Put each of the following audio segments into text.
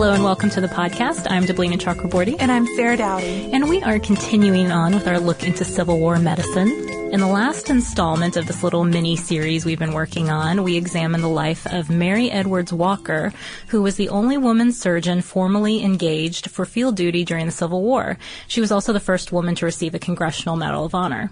Hello and welcome to the podcast. I'm Deblina Chakraborty. And I'm Sarah Dowdy. And we are continuing on with our look into Civil War medicine. In the last installment of this little mini series we've been working on, we examine the life of Mary Edwards Walker, who was the only woman surgeon formally engaged for field duty during the Civil War. She was also the first woman to receive a Congressional Medal of Honor.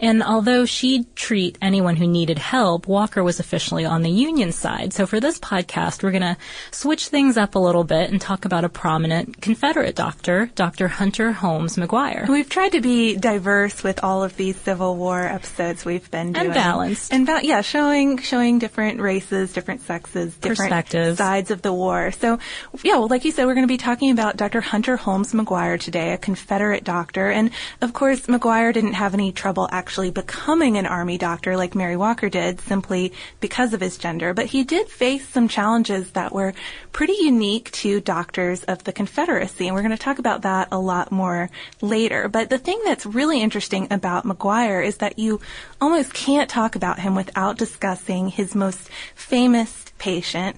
And although she'd treat anyone who needed help, Walker was officially on the Union side. So for this podcast, we're going to switch things up a little bit and talk about a prominent Confederate doctor, Dr. Hunter Holmes McGuire. We've tried to be diverse with all of these Civil War episodes we've been doing. And balanced. And ba- yeah, showing showing different races, different sexes, different Perspectives. sides of the war. So yeah, well, like you said, we're going to be talking about Dr. Hunter Holmes McGuire today, a Confederate doctor. And of course, McGuire didn't have any trouble actually becoming an army doctor like Mary Walker did simply because of his gender, but he did face some challenges that were pretty unique to doctors of the Confederacy. And we're going to talk about that a lot more later. But the thing that's really interesting about McGuire is that you almost can't talk about him without discussing his most famous patient,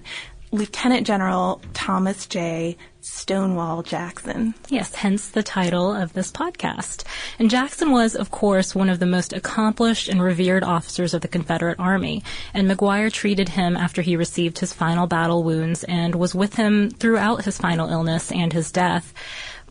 Lieutenant General Thomas J. Stonewall Jackson. Yes, hence the title of this podcast. And Jackson was, of course, one of the most accomplished and revered officers of the Confederate Army. And McGuire treated him after he received his final battle wounds and was with him throughout his final illness and his death.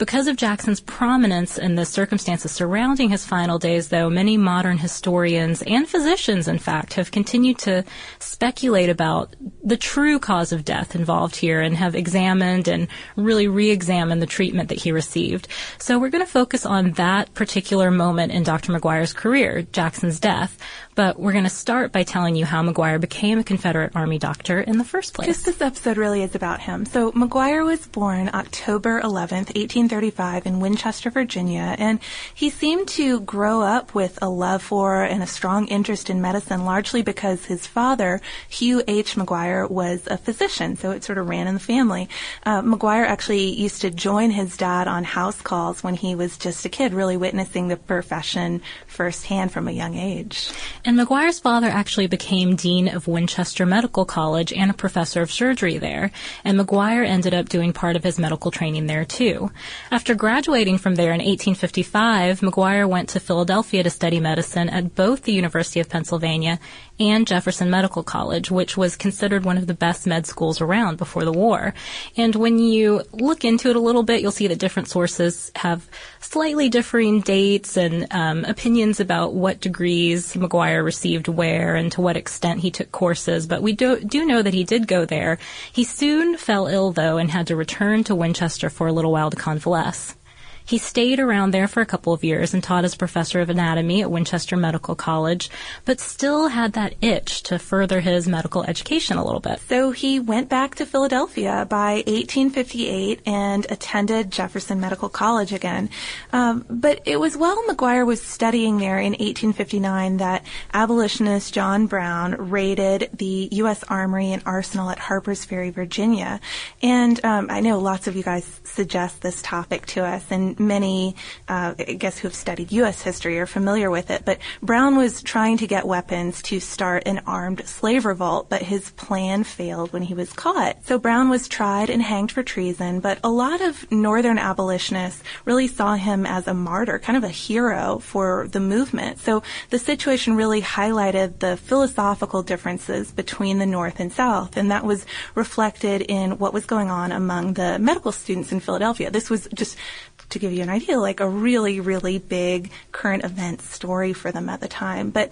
Because of Jackson's prominence and the circumstances surrounding his final days, though, many modern historians and physicians, in fact, have continued to speculate about the true cause of death involved here and have examined and really re-examined the treatment that he received. So we're going to focus on that particular moment in Dr. McGuire's career, Jackson's death. But we're going to start by telling you how McGuire became a Confederate Army doctor in the first place. Just this episode really is about him. So McGuire was born October 11th, 1835 in Winchester, Virginia, and he seemed to grow up with a love for and a strong interest in medicine largely because his father, Hugh H. McGuire, was a physician, so it sort of ran in the family. Uh, McGuire actually used to join his dad on house calls when he was just a kid, really witnessing the profession firsthand from a young age. And McGuire's father actually became dean of Winchester Medical College and a professor of surgery there. And McGuire ended up doing part of his medical training there too. After graduating from there in 1855, McGuire went to Philadelphia to study medicine at both the University of Pennsylvania and Jefferson Medical College, which was considered one of the best med schools around before the war. And when you look into it a little bit, you'll see that different sources have slightly differing dates and um, opinions about what degrees McGuire received where and to what extent he took courses. But we do, do know that he did go there. He soon fell ill, though, and had to return to Winchester for a little while to convalesce. He stayed around there for a couple of years and taught as professor of anatomy at Winchester Medical College, but still had that itch to further his medical education a little bit. So he went back to Philadelphia by 1858 and attended Jefferson Medical College again. Um, but it was while McGuire was studying there in 1859 that abolitionist John Brown raided the U.S. Armory and Arsenal at Harper's Ferry, Virginia. And um, I know lots of you guys suggest this topic to us, and many, uh, I guess, who have studied U.S. history are familiar with it. But Brown was trying to get weapons to start an armed slave revolt, but his plan failed when he was caught. So Brown was tried and hanged for treason, but a lot of Northern abolitionists really saw him as a martyr, kind of a hero for the movement. So the situation really highlighted the philosophical differences between the North and South, and that was reflected in what was going on among the medical students in Philadelphia. This was just to give you an idea, like a really, really big current event story for them at the time. But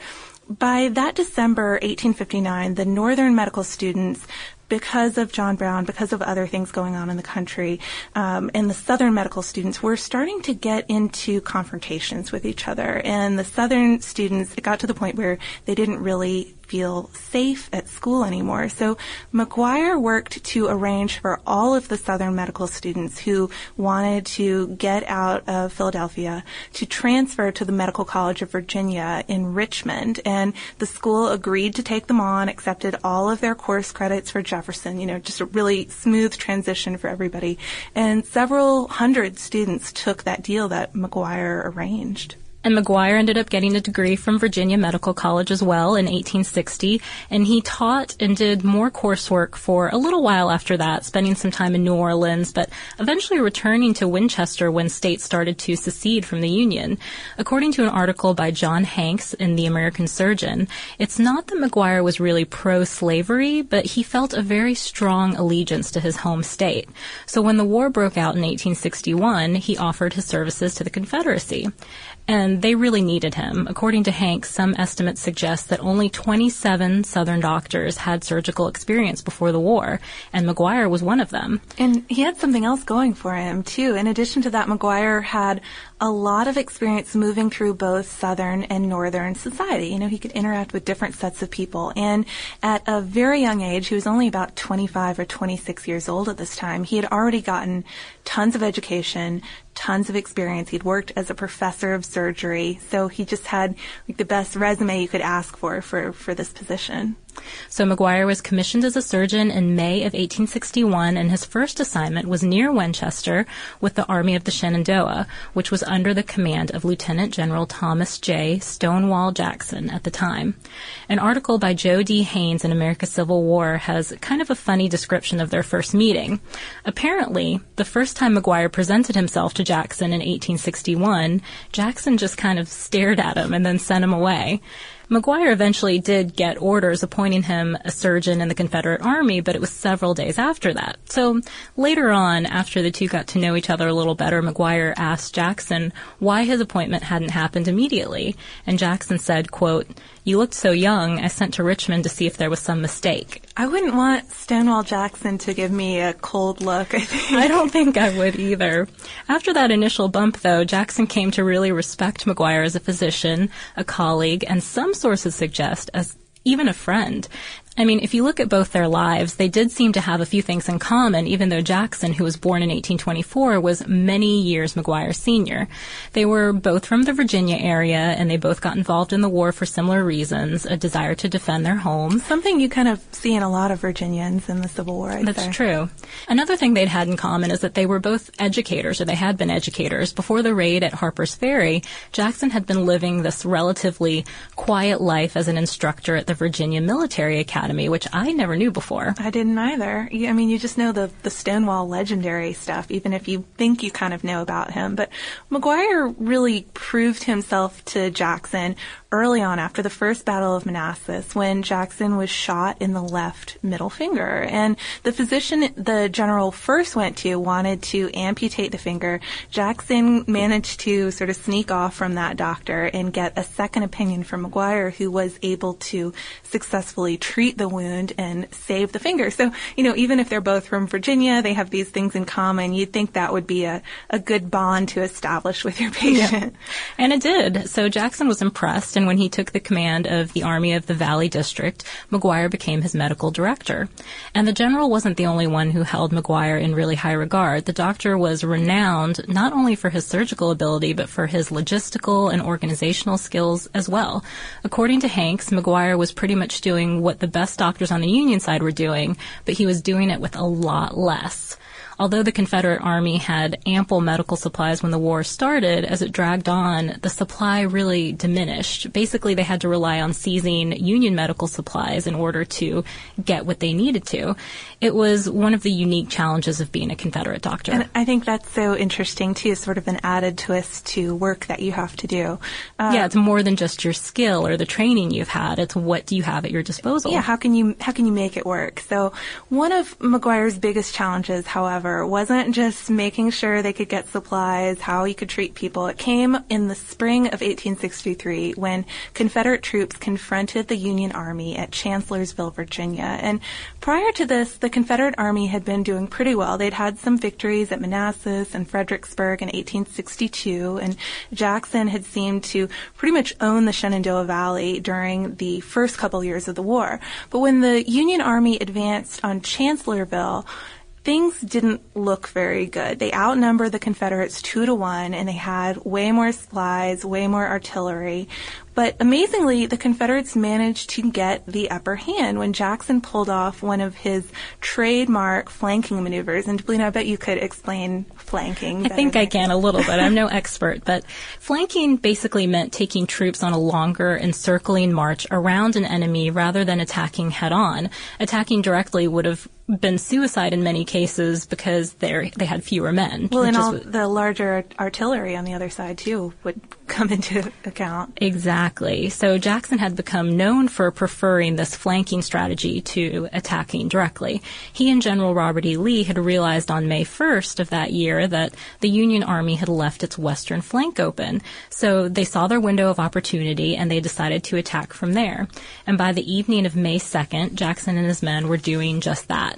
by that December 1859, the Northern medical students because of John Brown, because of other things going on in the country, um, and the Southern medical students were starting to get into confrontations with each other. And the Southern students, it got to the point where they didn't really feel safe at school anymore. So McGuire worked to arrange for all of the Southern medical students who wanted to get out of Philadelphia to transfer to the Medical College of Virginia in Richmond. And the school agreed to take them on, accepted all of their course credits for Jefferson, you know, just a really smooth transition for everybody. And several hundred students took that deal that McGuire arranged. And McGuire ended up getting a degree from Virginia Medical College as well in 1860, and he taught and did more coursework for a little while after that, spending some time in New Orleans, but eventually returning to Winchester when states started to secede from the Union. According to an article by John Hanks in The American Surgeon, it's not that McGuire was really pro-slavery, but he felt a very strong allegiance to his home state. So when the war broke out in 1861, he offered his services to the Confederacy and they really needed him. According to Hanks, some estimates suggest that only 27 Southern doctors had surgical experience before the war, and McGuire was one of them. And he had something else going for him, too. In addition to that, McGuire had a lot of experience moving through both Southern and Northern society. You know, he could interact with different sets of people. And at a very young age, he was only about 25 or 26 years old at this time, he had already gotten tons of education, tons of experience. He'd worked as a professor of surgery, so he just had like the best resume you could ask for for, for this position. So McGuire was commissioned as a surgeon in May of 1861, and his first assignment was near Winchester with the Army of the Shenandoah, which was under the command of Lieutenant General Thomas J. Stonewall Jackson at the time. An article by Joe D. Haines in America's Civil War has kind of a funny description of their first meeting. Apparently, the first time McGuire presented himself to Jackson in 1861, Jackson just kind of stared at him and then sent him away. McGuire eventually did get orders appointing him a surgeon in the Confederate Army, but it was several days after that. So later on, after the two got to know each other a little better, McGuire asked Jackson why his appointment hadn't happened immediately. And Jackson said, quote, you looked so young, I sent to Richmond to see if there was some mistake. I wouldn't want Stonewall Jackson to give me a cold look, I think. I don't think I would either. After that initial bump, though, Jackson came to really respect McGuire as a physician, a colleague, and some sources suggest as even a friend. I mean, if you look at both their lives, they did seem to have a few things in common, even though Jackson, who was born in 1824, was many years McGuire senior. They were both from the Virginia area, and they both got involved in the war for similar reasons, a desire to defend their homes. Something you kind of see in a lot of Virginians in the Civil War. I'd That's say. true. Another thing they'd had in common is that they were both educators, or they had been educators. Before the raid at Harper's Ferry, Jackson had been living this relatively quiet life as an instructor at the Virginia Military Academy Academy, which I never knew before. I didn't either. I mean, you just know the, the Stonewall legendary stuff, even if you think you kind of know about him. But McGuire really proved himself to Jackson early on after the first Battle of Manassas when Jackson was shot in the left middle finger. And the physician the general first went to wanted to amputate the finger. Jackson managed to sort of sneak off from that doctor and get a second opinion from McGuire who was able to successfully treat the wound and save the finger. So, you know, even if they're both from Virginia, they have these things in common. You'd think that would be a, a good bond to establish with your patient. Yeah. And it did. So Jackson was impressed and when he took the command of the Army of the Valley District, McGuire became his medical director. And the general wasn't the only one who held McGuire in really high regard. The doctor was renowned not only for his surgical ability, but for his logistical and organizational skills as well. According to Hanks, McGuire was pretty much doing what the best doctors on the Union side were doing, but he was doing it with a lot less. Although the Confederate Army had ample medical supplies when the war started, as it dragged on, the supply really diminished. Basically, they had to rely on seizing Union medical supplies in order to get what they needed to. It was one of the unique challenges of being a Confederate doctor. And I think that's so interesting too, sort of an added twist to work that you have to do. Uh, yeah, it's more than just your skill or the training you've had. It's what do you have at your disposal. Yeah, how can you how can you make it work? So one of McGuire's biggest challenges, however, wasn't just making sure they could get supplies, how you could treat people. It came in the spring of 1863 when Confederate troops confronted the Union Army at Chancellorsville, Virginia. And prior to this, the Confederate Army had been doing pretty well. They'd had some victories at Manassas and Fredericksburg in 1862, and Jackson had seemed to pretty much own the Shenandoah Valley during the first couple years of the war. But when the Union Army advanced on Chancellorsville, things didn't look very good. They outnumbered the Confederates two to one, and they had way more supplies, way more artillery. But amazingly, the Confederates managed to get the upper hand when Jackson pulled off one of his trademark flanking maneuvers. And Deblina, I bet you could explain flanking. I think I can a little bit. I'm no expert, but flanking basically meant taking troops on a longer encircling march around an enemy rather than attacking head on. Attacking directly would have been suicide in many cases because they they had fewer men. Well, and all the larger artillery on the other side too would come into account. Exactly. So Jackson had become known for preferring this flanking strategy to attacking directly. He and General Robert E. Lee had realized on May 1st of that year that the Union Army had left its western flank open. So they saw their window of opportunity and they decided to attack from there. And by the evening of May 2nd, Jackson and his men were doing just that.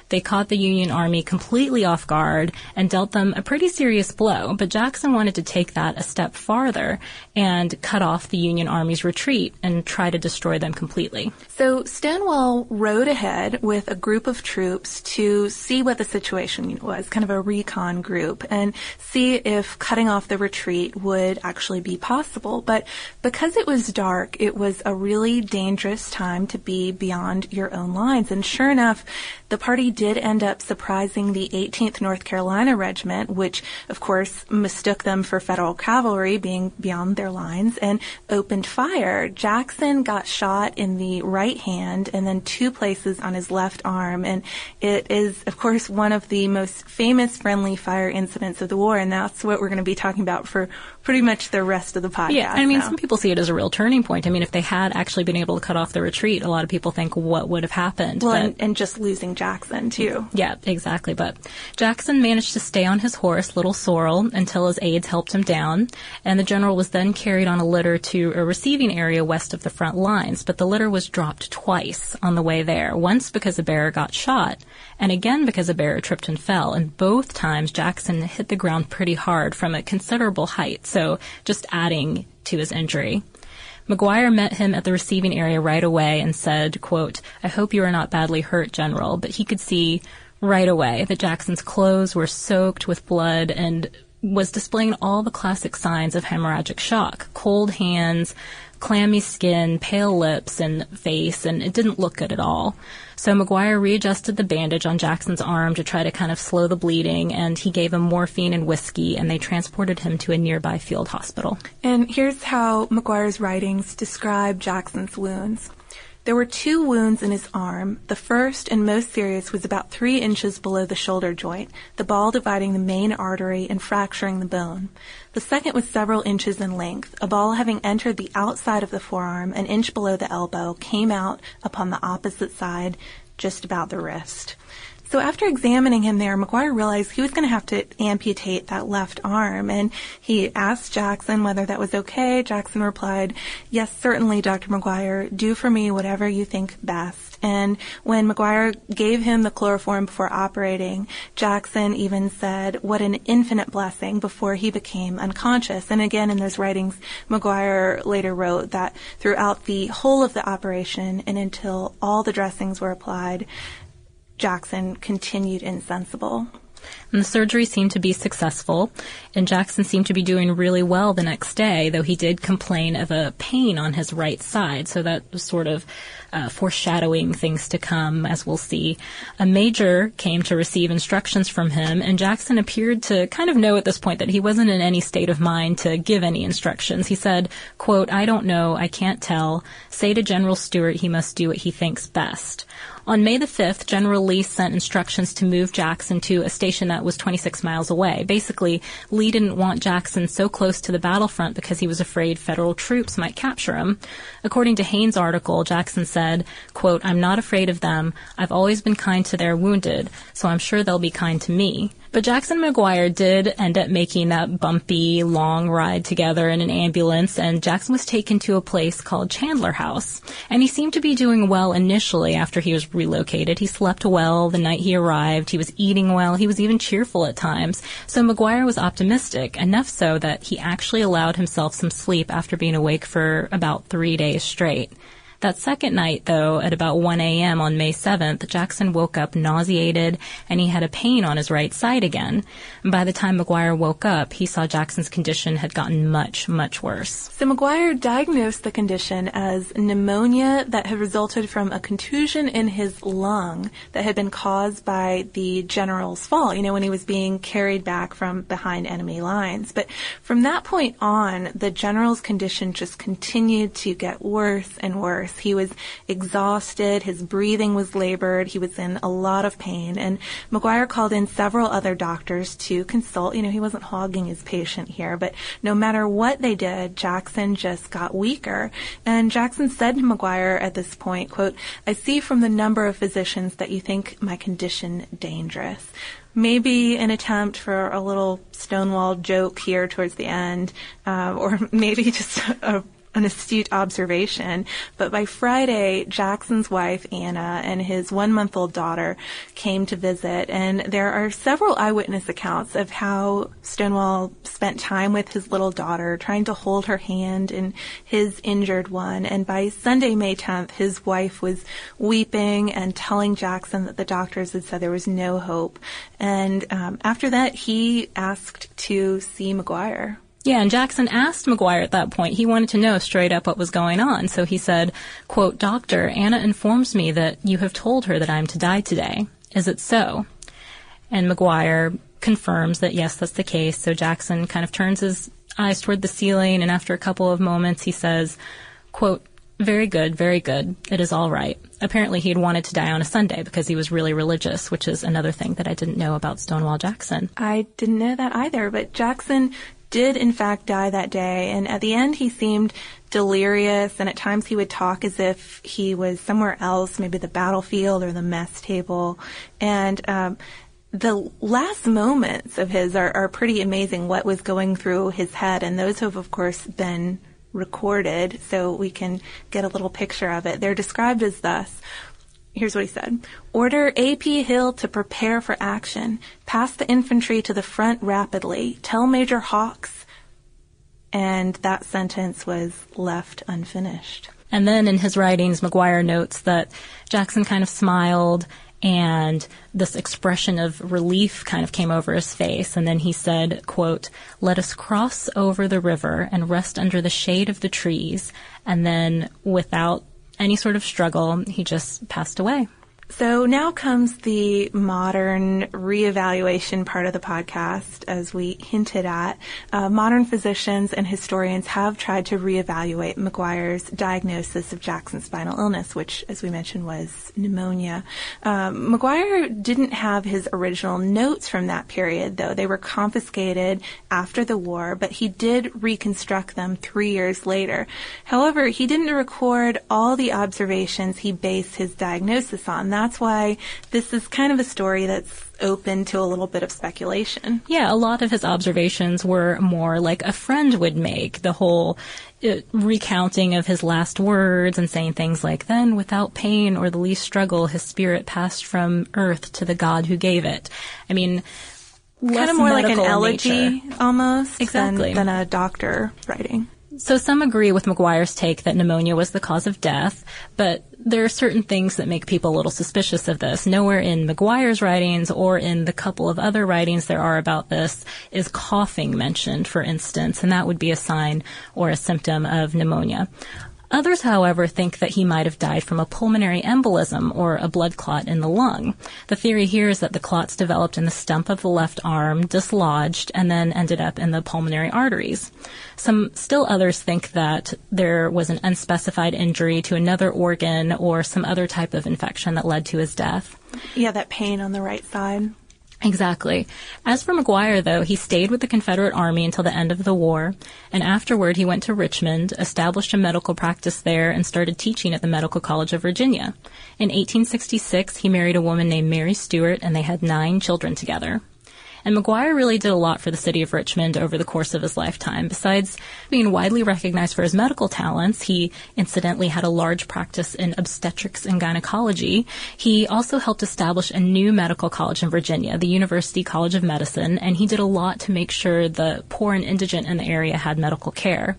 They caught the Union Army completely off guard and dealt them a pretty serious blow, but Jackson wanted to take that a step farther and cut off the Union Army's retreat and try to destroy them completely. So Stonewall rode ahead with a group of troops to see what the situation was, kind of a recon group, and see if cutting off the retreat would actually be possible. But because it was dark, it was a really dangerous time to be beyond your own lines. And sure enough, the party did end up surprising the 18th North Carolina Regiment, which of course mistook them for federal cavalry being beyond their lines and opened fire. Jackson got shot in the right hand and then two places on his left arm. And it is, of course, one of the most famous friendly fire incidents of the war. And that's what we're going to be talking about for pretty much the rest of the podcast. Yeah, I mean, now. some people see it as a real turning point. I mean, if they had actually been able to cut off the retreat, a lot of people think what would have happened. Well, and, and, just losing Jackson too. Yeah, exactly. But Jackson managed to stay on his horse, Little Sorrel, until his aides helped him down, and the general was then carried on a litter to a receiving area west of the front lines. But the litter was dropped twice on the way there. Once because a bearer got shot, and again because a bearer tripped and fell. And both times Jackson hit the ground pretty hard from a considerable height so just adding to his injury. McGuire met him at the receiving area right away and said, quote, I hope you are not badly hurt, General. But he could see right away that Jackson's clothes were soaked with blood and was displaying all the classic signs of hemorrhagic shock. Cold hands, clammy skin, pale lips and face, and it didn't look good at all. So McGuire readjusted the bandage on Jackson's arm to try to kind of slow the bleeding, and he gave him morphine and whiskey, and they transported him to a nearby field hospital. And here's how McGuire's writings describe Jackson's wounds. There were two wounds in his arm. The first and most serious was about three inches below the shoulder joint, the ball dividing the main artery and fracturing the bone. The second was several inches in length. A ball having entered the outside of the forearm, an inch below the elbow, came out upon the opposite side, just about the wrist. So after examining him there, McGuire realized he was going to have to amputate that left arm, and he asked Jackson whether that was okay. Jackson replied, "Yes, certainly, Dr. McGuire. Do for me whatever you think best." And when McGuire gave him the chloroform before operating, Jackson even said, "What an infinite blessing!" before he became unconscious. And again, in those writings, McGuire later wrote that throughout the whole of the operation and until all the dressings were applied, Jackson continued insensible. And the surgery seemed to be successful, and Jackson seemed to be doing really well the next day, though he did complain of a pain on his right side, so that was sort of uh, foreshadowing things to come, as we'll see. A major came to receive instructions from him, and Jackson appeared to kind of know at this point that he wasn't in any state of mind to give any instructions. He said, quote, I don't know, I can't tell. Say to General Stuart he must do what he thinks best. On May the 5th, General Lee sent instructions to move Jackson to a station that was 26 miles away. Basically, Lee didn't want Jackson so close to the battlefront because he was afraid federal troops might capture him. According to Haines' article, Jackson said, quote, I'm not afraid of them. I've always been kind to their wounded, so I'm sure they'll be kind to me. But Jackson McGuire did end up making that bumpy, long ride together in an ambulance, and Jackson was taken to a place called Chandler House. And he seemed to be doing well initially after he was relocated. He slept well the night he arrived. He was eating well. He was even cheerful at times. So McGuire was optimistic, enough so that he actually allowed himself some sleep after being awake for about three days straight. That second night, though, at about 1 a.m. on May 7th, Jackson woke up nauseated and he had a pain on his right side again. By the time McGuire woke up, he saw Jackson's condition had gotten much, much worse. So McGuire diagnosed the condition as pneumonia that had resulted from a contusion in his lung that had been caused by the general's fall, you know, when he was being carried back from behind enemy lines. But from that point on, the general's condition just continued to get worse and worse. He was exhausted. His breathing was labored. He was in a lot of pain. And McGuire called in several other doctors to consult. You know, he wasn't hogging his patient here, but no matter what they did, Jackson just got weaker. And Jackson said to McGuire at this point, quote, I see from the number of physicians that you think my condition dangerous maybe an attempt for a little stonewall joke here towards the end, uh, or maybe just a an astute observation. But by Friday, Jackson's wife, Anna, and his one month old daughter came to visit. And there are several eyewitness accounts of how Stonewall spent time with his little daughter, trying to hold her hand in his injured one. And by Sunday, May 10th, his wife was weeping and telling Jackson that the doctors had said there was no hope. And um, after that, he asked to see McGuire. Yeah, and Jackson asked McGuire at that point. He wanted to know straight up what was going on. So he said, quote, Doctor, Anna informs me that you have told her that I am to die today. Is it so? And McGuire confirms that yes, that's the case. So Jackson kind of turns his eyes toward the ceiling and after a couple of moments he says, quote, very good, very good. It is all right. Apparently he had wanted to die on a Sunday because he was really religious, which is another thing that I didn't know about Stonewall Jackson. I didn't know that either, but Jackson did in fact die that day. And at the end, he seemed delirious, and at times he would talk as if he was somewhere else, maybe the battlefield or the mess table. And um, the last moments of his are, are pretty amazing. What was going through his head, and those have, of course, been recorded, so we can get a little picture of it. They're described as thus. Here's what he said. Order AP Hill to prepare for action. Pass the infantry to the front rapidly. Tell Major Hawks. And that sentence was left unfinished. And then in his writings, McGuire notes that Jackson kind of smiled and this expression of relief kind of came over his face and then he said quote let us cross over the river and rest under the shade of the trees and then without any sort of struggle, he just passed away. So now comes the modern reevaluation part of the podcast, as we hinted at. Uh, modern physicians and historians have tried to reevaluate McGuire's diagnosis of Jackson's spinal illness, which, as we mentioned, was pneumonia. Um, McGuire didn't have his original notes from that period, though. They were confiscated after the war, but he did reconstruct them three years later. However, he didn't record all the observations he based his diagnosis on. That's why this is kind of a story that's open to a little bit of speculation. Yeah, a lot of his observations were more like a friend would make. The whole uh, recounting of his last words and saying things like, then without pain or the least struggle, his spirit passed from earth to the God who gave it. I mean, kind of more like an elegy nature. almost exactly. than, than a doctor writing. So some agree with McGuire's take that pneumonia was the cause of death, but there are certain things that make people a little suspicious of this. Nowhere in McGuire's writings or in the couple of other writings there are about this is coughing mentioned, for instance, and that would be a sign or a symptom of pneumonia. Others, however, think that he might have died from a pulmonary embolism or a blood clot in the lung. The theory here is that the clots developed in the stump of the left arm, dislodged, and then ended up in the pulmonary arteries. Some still others think that there was an unspecified injury to another organ or some other type of infection that led to his death. Yeah, that pain on the right side. Exactly. As for McGuire, though, he stayed with the Confederate Army until the end of the war, and afterward he went to Richmond, established a medical practice there, and started teaching at the Medical College of Virginia. In 1866, he married a woman named Mary Stewart, and they had nine children together. And McGuire really did a lot for the city of Richmond over the course of his lifetime. Besides being widely recognized for his medical talents, he incidentally had a large practice in obstetrics and gynecology. He also helped establish a new medical college in Virginia, the University College of Medicine, and he did a lot to make sure the poor and indigent in the area had medical care.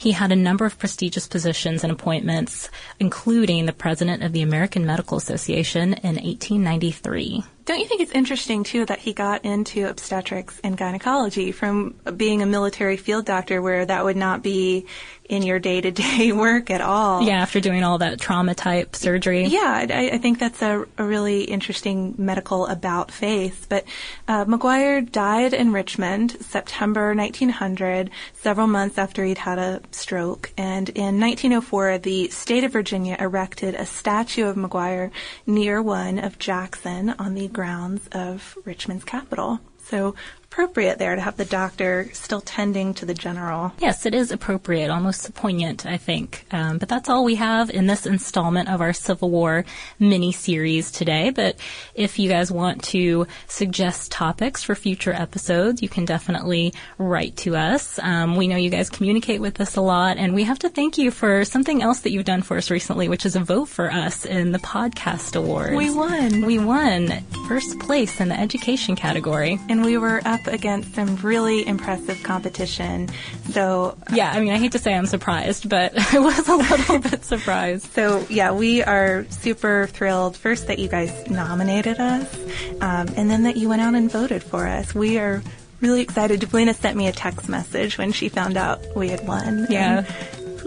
He had a number of prestigious positions and appointments, including the president of the American Medical Association in 1893. Don't you think it's interesting too that he got into obstetrics and gynecology from being a military field doctor where that would not be in your day to day work at all? Yeah, after doing all that trauma type surgery. Yeah, I, I think that's a, a, really interesting medical about face. But uh, McGuire died in Richmond September 1900, several months after he'd had a stroke. And in 1904, the state of Virginia erected a statue of McGuire near one of Jackson on the grounds of Richmond's Capitol. So appropriate there to have the doctor still tending to the general. Yes, it is appropriate, almost poignant, I think. Um, but that's all we have in this installment of our Civil War mini series today. But if you guys want to suggest topics for future episodes, you can definitely write to us. Um, we know you guys communicate with us a lot, and we have to thank you for something else that you've done for us recently, which is a vote for us in the podcast awards. We won. We won first place in the education category, and we were up up against some really impressive competition. So yeah, I mean, I hate to say I'm surprised, but I was a little bit surprised. So yeah, we are super thrilled first that you guys nominated us, um, and then that you went out and voted for us. We are really excited. Deblina sent me a text message when she found out we had won. Yeah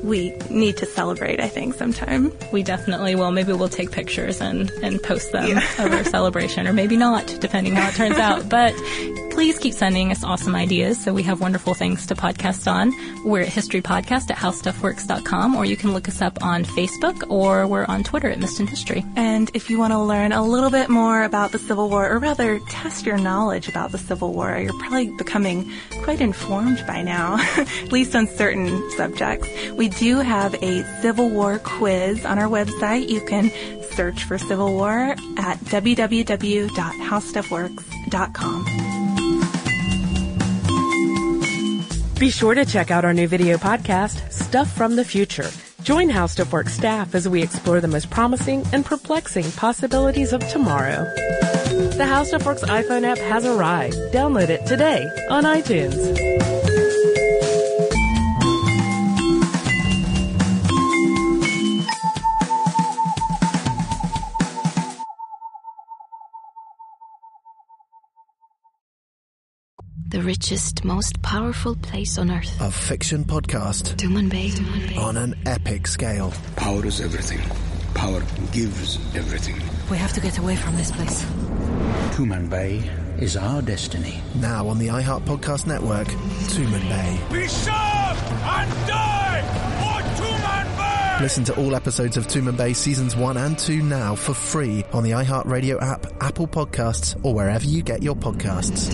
we need to celebrate, I think, sometime. We definitely will. Maybe we'll take pictures and, and post them yeah. of our celebration, or maybe not, depending how it turns out. But please keep sending us awesome ideas so we have wonderful things to podcast on. We're at History Podcast at HowStuffWorks.com, or you can look us up on Facebook, or we're on Twitter at Missed in History. And if you want to learn a little bit more about the Civil War, or rather test your knowledge about the Civil War, you're probably becoming quite informed by now, at least on certain subjects. We do you have a Civil War quiz on our website. You can search for Civil War at www.howstuffworks.com. Be sure to check out our new video podcast, Stuff from the Future. Join How Stuff Works staff as we explore the most promising and perplexing possibilities of tomorrow. The How Stuff Works iPhone app has arrived. Download it today on iTunes. The richest, most powerful place on earth. A fiction podcast. Tumanbay. On an epic scale. Power is everything. Power gives everything. We have to get away from this place. Tumanbay is our destiny. Now on the iHeart Podcast Network, Tumanbay. Be serve and die for Tumanbay! Listen to all episodes of Tumanbay Seasons 1 and 2 now for free on the iHeart Radio app, Apple Podcasts, or wherever you get your podcasts.